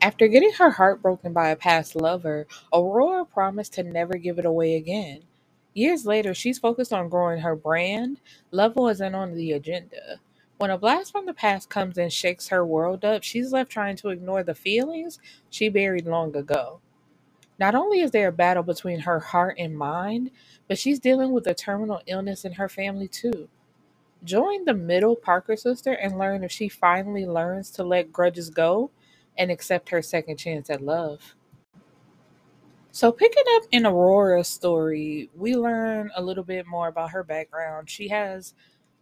After getting her heart broken by a past lover, Aurora promised to never give it away again. Years later, she's focused on growing her brand. Love wasn't on the agenda. When a blast from the past comes and shakes her world up, she's left trying to ignore the feelings she buried long ago. Not only is there a battle between her heart and mind, but she's dealing with a terminal illness in her family too. Join the middle Parker sister and learn if she finally learns to let grudges go and accept her second chance at love. So, picking up in Aurora's story, we learn a little bit more about her background. She has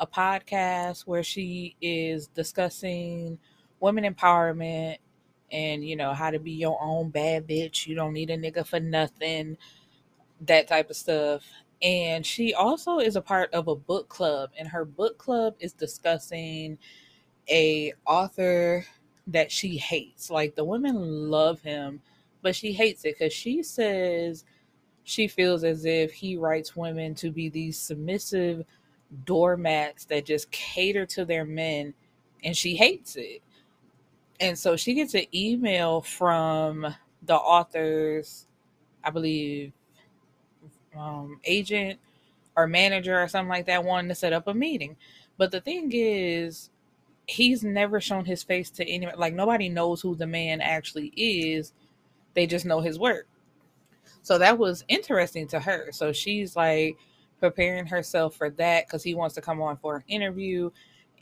a podcast where she is discussing women empowerment and, you know, how to be your own bad bitch. You don't need a nigga for nothing, that type of stuff. And she also is a part of a book club, and her book club is discussing a author that she hates. Like the women love him, but she hates it because she says she feels as if he writes women to be these submissive doormats that just cater to their men, and she hates it. And so she gets an email from the author's, I believe, um, agent or manager or something like that, wanting to set up a meeting. But the thing is, he's never shown his face to anyone. Like nobody knows who the man actually is. They just know his work. So that was interesting to her. So she's like preparing herself for that because he wants to come on for an interview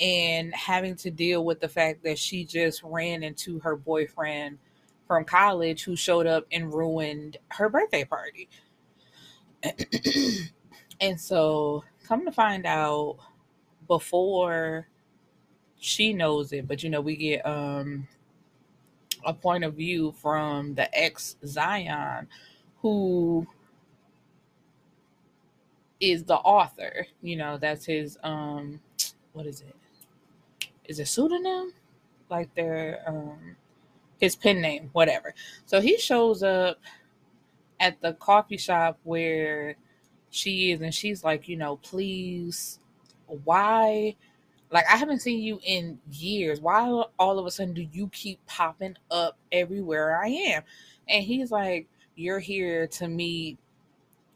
and having to deal with the fact that she just ran into her boyfriend from college who showed up and ruined her birthday party. and so come to find out before she knows it, but you know, we get um a point of view from the ex Zion who is the author. You know, that's his um what is it? Is it pseudonym? Like their um his pen name, whatever. So he shows up at the coffee shop where she is and she's like, you know, please why like I haven't seen you in years. Why all of a sudden do you keep popping up everywhere I am? And he's like, You're here to meet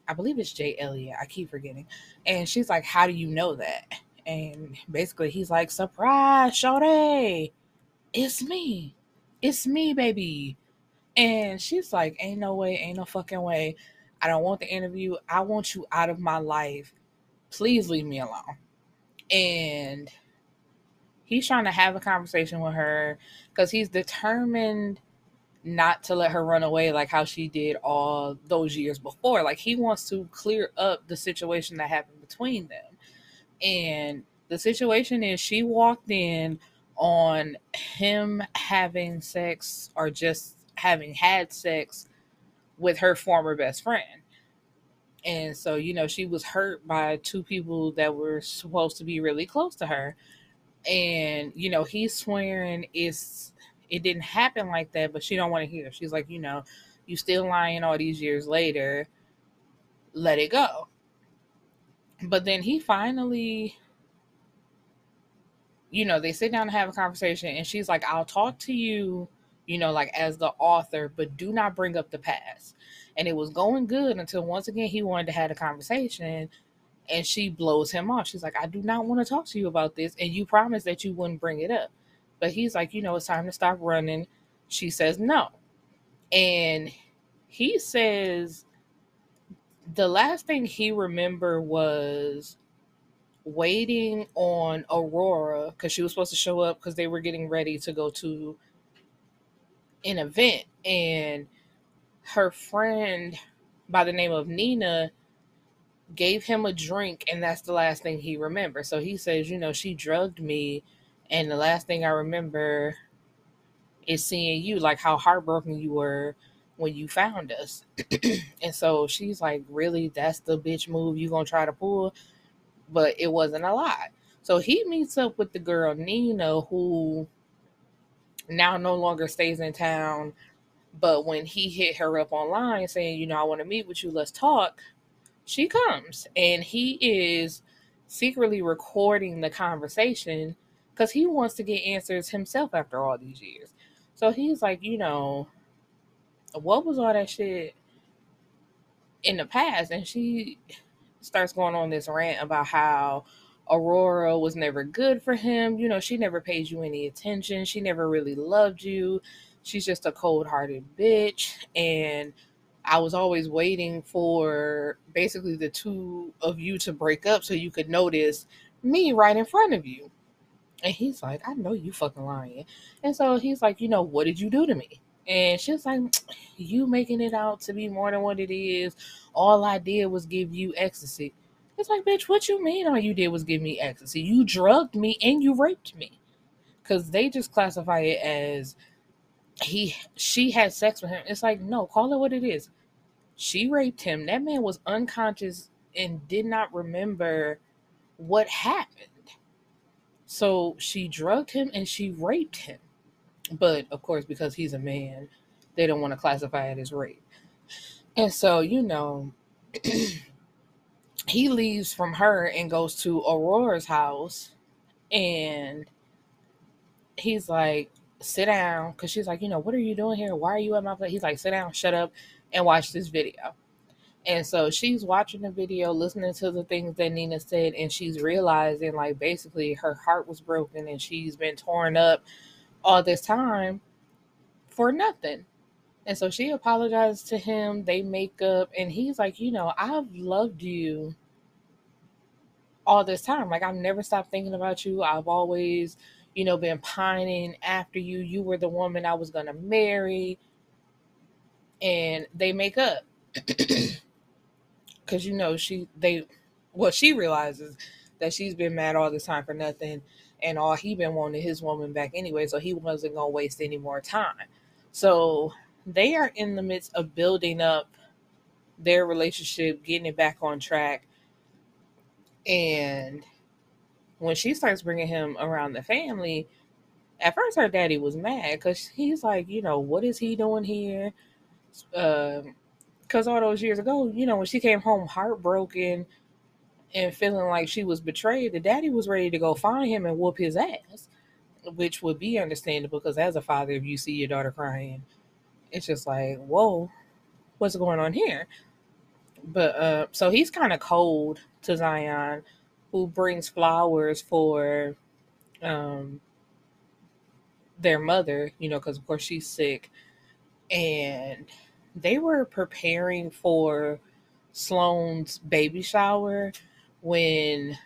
I believe it's Jay Elliott. I keep forgetting. And she's like, How do you know that? And basically he's like, Surprise, Shawty. It's me. It's me, baby. And she's like, Ain't no way, ain't no fucking way. I don't want the interview. I want you out of my life. Please leave me alone. And he's trying to have a conversation with her because he's determined not to let her run away like how she did all those years before. Like he wants to clear up the situation that happened between them. And the situation is she walked in on him having sex or just having had sex with her former best friend. And so, you know, she was hurt by two people that were supposed to be really close to her and you know he's swearing it's it didn't happen like that but she don't want to hear. She's like you know you still lying all these years later. Let it go. But then he finally you know they sit down and have a conversation and she's like i'll talk to you you know like as the author but do not bring up the past. And it was going good until once again he wanted to have a conversation and she blows him off. She's like, I do not want to talk to you about this. And you promised that you wouldn't bring it up. But he's like, you know, it's time to stop running. She says no. And he says the last thing he remember was waiting on Aurora because she was supposed to show up because they were getting ready to go to an event. And her friend by the name of Nina gave him a drink and that's the last thing he remembers. So he says, you know, she drugged me and the last thing I remember is seeing you like how heartbroken you were when you found us. and so she's like, really that's the bitch move you to try to pull? But it wasn't a lie. So he meets up with the girl Nina who now no longer stays in town, but when he hit her up online saying, you know, I want to meet with you, let's talk she comes and he is secretly recording the conversation because he wants to get answers himself after all these years. So he's like, you know, what was all that shit in the past? And she starts going on this rant about how Aurora was never good for him. You know, she never paid you any attention. She never really loved you. She's just a cold hearted bitch. And I was always waiting for basically the two of you to break up so you could notice me right in front of you. And he's like, I know you fucking lying. And so he's like, you know, what did you do to me? And she's like, you making it out to be more than what it is. All I did was give you ecstasy. It's like, bitch, what you mean all you did was give me ecstasy? You drugged me and you raped me. Cause they just classify it as he she had sex with him. It's like, no, call it what it is. She raped him. That man was unconscious and did not remember what happened. So she drugged him and she raped him. But of course, because he's a man, they don't want to classify it as rape. And so, you know, he leaves from her and goes to Aurora's house and he's like, sit down. Cause she's like, you know, what are you doing here? Why are you at my place? He's like, sit down, shut up, and watch this video. And so she's watching the video, listening to the things that Nina said, and she's realizing like basically her heart was broken and she's been torn up all this time for nothing. And so she apologizes to him. They make up, and he's like, You know, I've loved you all this time. Like, I've never stopped thinking about you. I've always, you know, been pining after you. You were the woman I was going to marry. And they make up. Because, you know, she, they, well, she realizes that she's been mad all this time for nothing and all he been wanting his woman back anyway, so he wasn't gonna waste any more time. So they are in the midst of building up their relationship, getting it back on track, and when she starts bringing him around the family, at first her daddy was mad because he's like, you know, what is he doing here? Because uh, all those years ago, you know, when she came home heartbroken and feeling like she was betrayed, the daddy was ready to go find him and whoop his ass, which would be understandable because as a father, if you see your daughter crying, it's just like, whoa, what's going on here? But uh, so he's kind of cold to Zion, who brings flowers for um, their mother, you know, because of course she's sick. And they were preparing for Sloan's baby shower when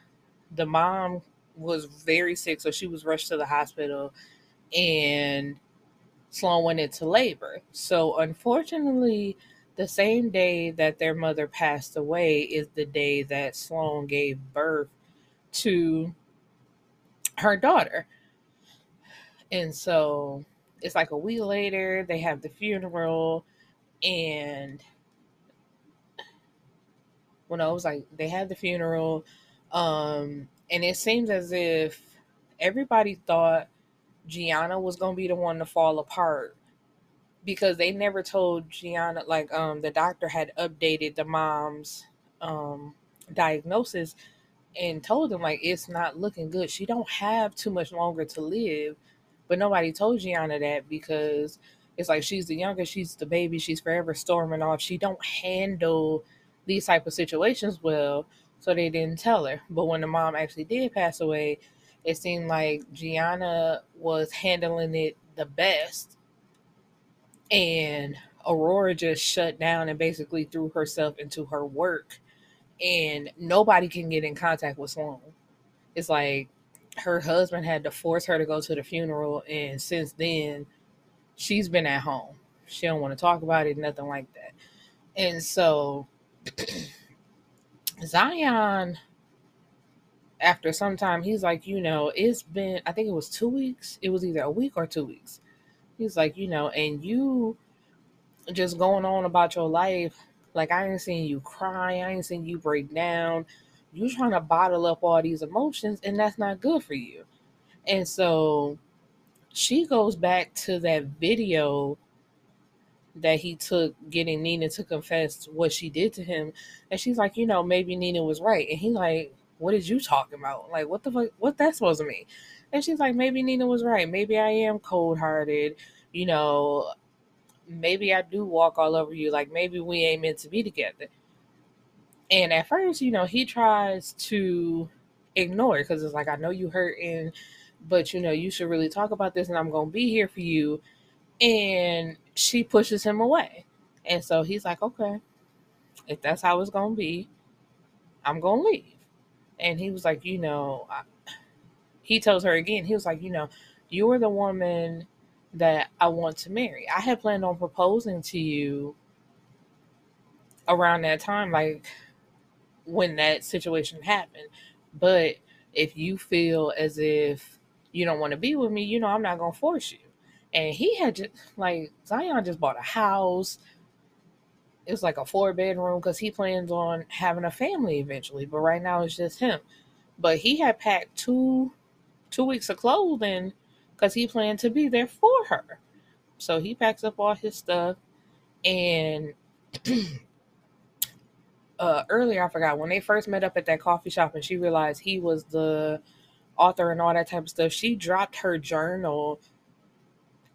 the mom was very sick, so she was rushed to the hospital and Sloan went into labor. So, unfortunately, the same day that their mother passed away is the day that Sloan gave birth to her daughter. And so it's like a week later, they have the funeral, and when I was like they had the funeral, um, and it seems as if everybody thought Gianna was gonna be the one to fall apart because they never told Gianna like um the doctor had updated the mom's um diagnosis and told them like it's not looking good. She don't have too much longer to live. But nobody told Gianna that because it's like she's the youngest, she's the baby, she's forever storming off. She don't handle these type of situations well, so they didn't tell her. But when the mom actually did pass away, it seemed like Gianna was handling it the best. And Aurora just shut down and basically threw herself into her work. And nobody can get in contact with Sloan. It's like her husband had to force her to go to the funeral. And since then, she's been at home. She don't want to talk about it, nothing like that. And so Zion, after some time, he's like, you know, it's been, I think it was two weeks. It was either a week or two weeks. He's like, you know, and you just going on about your life. Like, I ain't seen you cry. I ain't seen you break down. You trying to bottle up all these emotions, and that's not good for you. And so she goes back to that video that he took getting Nina to confess what she did to him. And she's like, you know, maybe Nina was right. And he like, what is you talking about? Like, what the fuck? What that supposed to mean? And she's like, maybe Nina was right. Maybe I am cold hearted. you know, maybe I do walk all over you. Like maybe we ain't meant to be together. And at first, you know, he tries to ignore it because it's like, I know you hurting, but you know, you should really talk about this and I'm going to be here for you. And she pushes him away. And so he's like, okay, if that's how it's going to be, I'm going to leave. And he was like, you know, I, he tells her again, he was like, you know, you're the woman that I want to marry. I had planned on proposing to you around that time, like when that situation happened. But if you feel as if you don't want to be with me, you know, I'm not going to force you. And he had just, like, Zion just bought a house. It was like a four bedroom because he plans on having a family eventually. But right now it's just him. But he had packed two two weeks of clothing because he planned to be there for her. So he packs up all his stuff. And uh, earlier, I forgot when they first met up at that coffee shop and she realized he was the author and all that type of stuff, she dropped her journal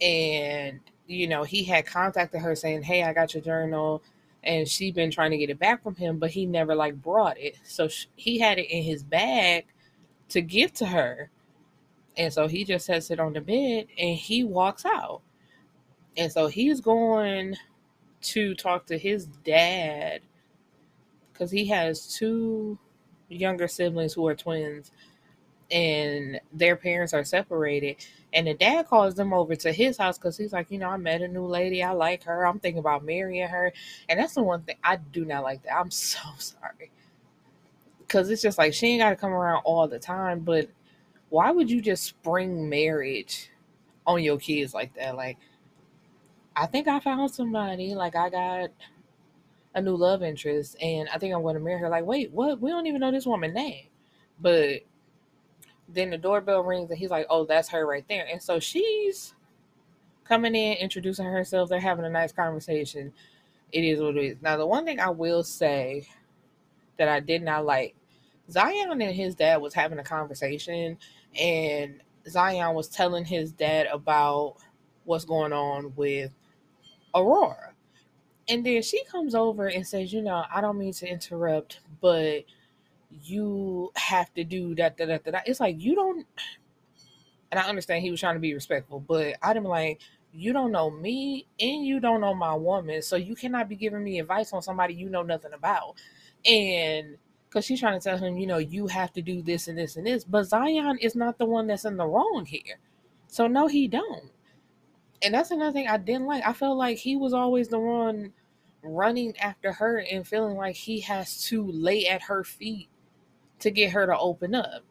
and you know he had contacted her saying hey i got your journal and she'd been trying to get it back from him but he never like brought it. So she, he had it in his bag to give to her. And so he just sets it on the bed and he walks out. And so he's going to talk to his dad because he has two younger siblings who are twins and their parents are separated. And the dad calls them over to his house because he's like, you know, I met a new lady. I like her. I'm thinking about marrying her. And that's the one thing I do not like that. I'm so sorry. Because it's just like she ain't got to come around all the time. But why would you just spring marriage on your kids like that? Like, I think I found somebody, like, I got a new love interest, and I think I'm going to marry her. Like, wait, what? We don't even know this woman's name. But then the doorbell rings, and he's like, oh, that's her right there. And so she's coming in, introducing herself. They're having a nice conversation. It is what it is. Now, the one thing I will say that I did not like Zion and his dad was having a conversation, and Zion was telling his dad about what's going on with Aurora. And then she comes over and says, You know, I don't mean to interrupt, but you have to do that, that, that, that. It's like, you don't, and I understand he was trying to be respectful, but I'm like, you don't know me and you don't know my woman, so you cannot be giving me advice on somebody you know nothing about. And because she's trying to tell him, you know, you have to do this and this and this. But Zion is not the one that's in the wrong here. So no, he don't. And that's another thing I didn't like. I felt like he was always the one running after her and feeling like he has to lay at her feet to get her to open up.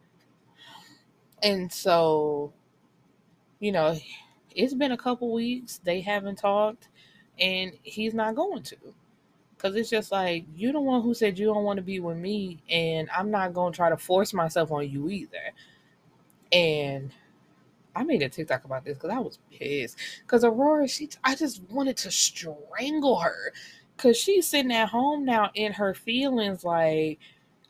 And so, you know, it's been a couple weeks. They haven't talked, and he's not going to. Cause it's just like you're the one who said you don't want to be with me, and I'm not gonna try to force myself on you either. And I made a TikTok about this because I was pissed. Cause Aurora, she, I just wanted to strangle her, cause she's sitting at home now in her feelings. Like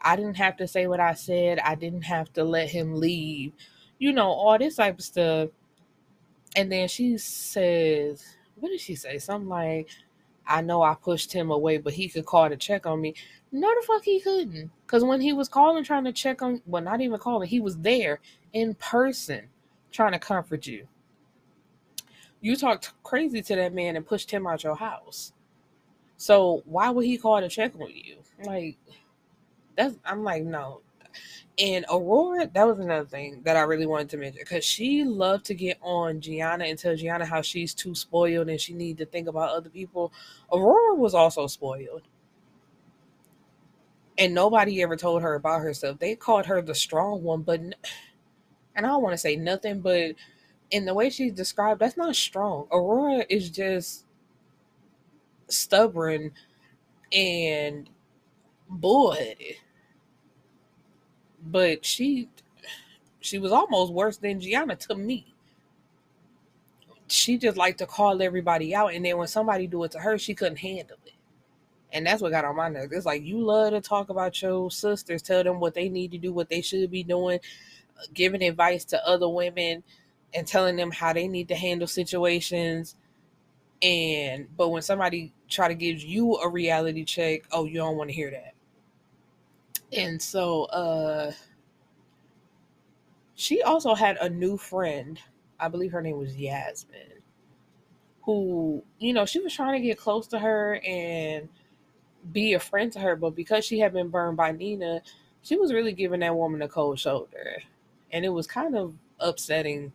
I didn't have to say what I said. I didn't have to let him leave. You know all this type of stuff. And then she says, "What did she say? Something like." I know I pushed him away, but he could call to check on me. No, the fuck he couldn't. Because when he was calling, trying to check on, well, not even calling, he was there in person trying to comfort you. You talked crazy to that man and pushed him out your house. So why would he call to check on you? Like, that's, I'm like, no, and Aurora, that was another thing that I really wanted to mention because she loved to get on Gianna and tell Gianna how she's too spoiled and she need to think about other people. Aurora was also spoiled. And nobody ever told her about herself. They called her the strong one, but and I don't want to say nothing, but in the way she's described, that's not strong. Aurora is just stubborn and bullheaded but she she was almost worse than Gianna to me. She just liked to call everybody out, and then when somebody do it to her, she couldn't handle it. And that's what got on my nerves. It's like you love to talk about your sisters, tell them what they need to do, what they should be doing, giving advice to other women, and telling them how they need to handle situations. And but when somebody try to give you a reality check, oh, you don't want to hear that. And so uh she also had a new friend. I believe her name was Yasmin. Who, you know, she was trying to get close to her and be a friend to her, but because she had been burned by Nina, she was really giving that woman a cold shoulder. And it was kind of upsetting,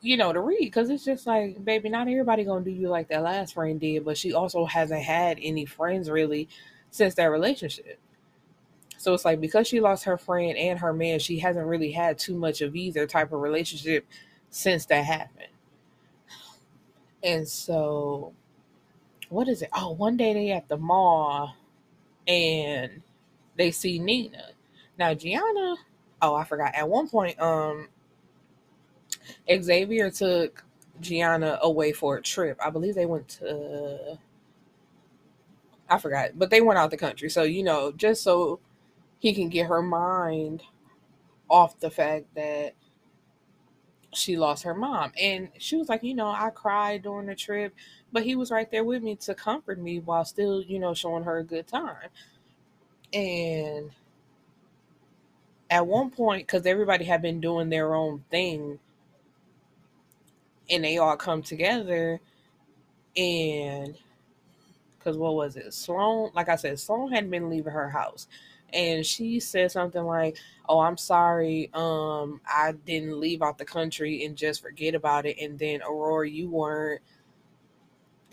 you know, to read because it's just like, baby, not everybody gonna do you like that last friend did, but she also hasn't had any friends really since that relationship. So it's like because she lost her friend and her man, she hasn't really had too much of either type of relationship since that happened. And so what is it? Oh, one day they at the mall and they see Nina. Now Gianna, oh I forgot. At one point, um Xavier took Gianna away for a trip. I believe they went to I forgot, but they went out the country. So, you know, just so he can get her mind off the fact that she lost her mom. And she was like, you know, I cried during the trip, but he was right there with me to comfort me while still, you know, showing her a good time. And at one point, because everybody had been doing their own thing, and they all come together, and because what was it? Sloan, like I said, Sloan hadn't been leaving her house and she said something like, "Oh, I'm sorry. Um, I didn't leave out the country and just forget about it." And then Aurora, you weren't,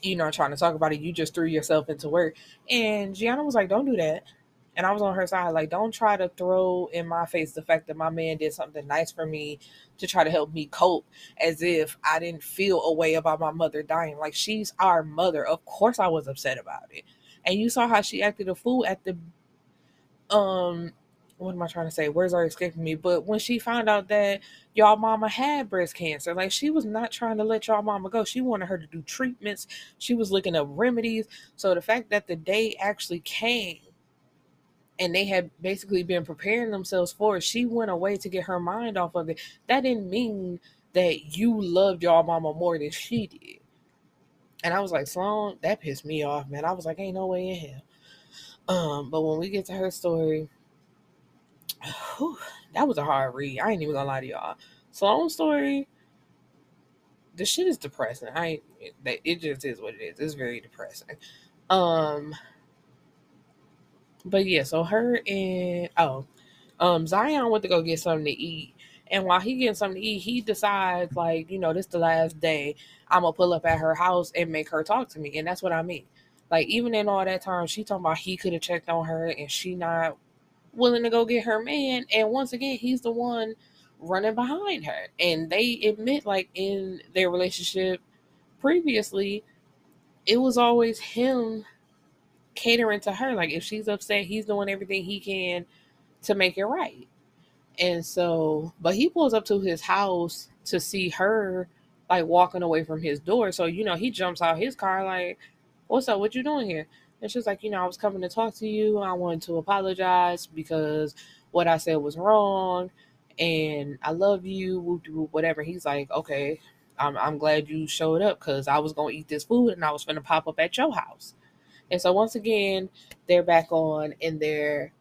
you know, trying to talk about it. You just threw yourself into work. And Gianna was like, "Don't do that." And I was on her side, like, don't try to throw in my face the fact that my man did something nice for me to try to help me cope as if I didn't feel a way about my mother dying. Like, she's our mother. Of course, I was upset about it. And you saw how she acted a fool at the um what am I trying to say? Words are escaping me. But when she found out that y'all mama had breast cancer, like she was not trying to let y'all mama go. She wanted her to do treatments. She was looking up remedies. So the fact that the day actually came and they had basically been preparing themselves for it, she went away to get her mind off of it. That didn't mean that you loved y'all mama more than she did. And I was like, Sloan, that pissed me off, man. I was like, ain't no way in hell. Um, but when we get to her story, whew, that was a hard read. I ain't even gonna lie to y'all. Sloan's story, the shit is depressing. I it, it just is what it is. It's very depressing. Um, but yeah, so her and oh, um, Zion went to go get something to eat. And while he getting something to eat, he decides like, you know, this the last day. I'm gonna pull up at her house and make her talk to me. And that's what I mean. Like even in all that time, she talking about he could have checked on her and she not willing to go get her man. And once again, he's the one running behind her. And they admit like in their relationship previously, it was always him catering to her. Like if she's upset, he's doing everything he can to make it right. And so, but he pulls up to his house to see her like walking away from his door. So, you know, he jumps out his car like, what's up? What you doing here? And she's like, you know, I was coming to talk to you. I wanted to apologize because what I said was wrong, and I love you. Whatever. He's like, okay, I'm I'm glad you showed up because I was gonna eat this food and I was gonna pop up at your house. And so once again, they're back on and they're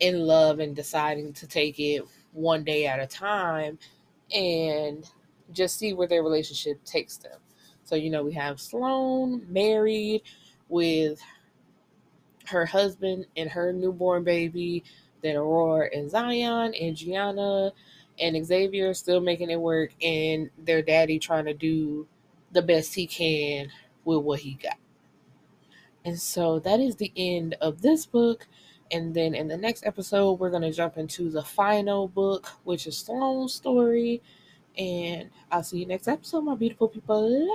in love and deciding to take it one day at a time and just see where their relationship takes them. So, you know, we have Sloan married with her husband and her newborn baby, then Aurora and Zion and Gianna and Xavier still making it work, and their daddy trying to do the best he can with what he got. And so that is the end of this book. And then in the next episode, we're going to jump into the final book, which is Sloan's story. And I'll see you next episode, my beautiful people.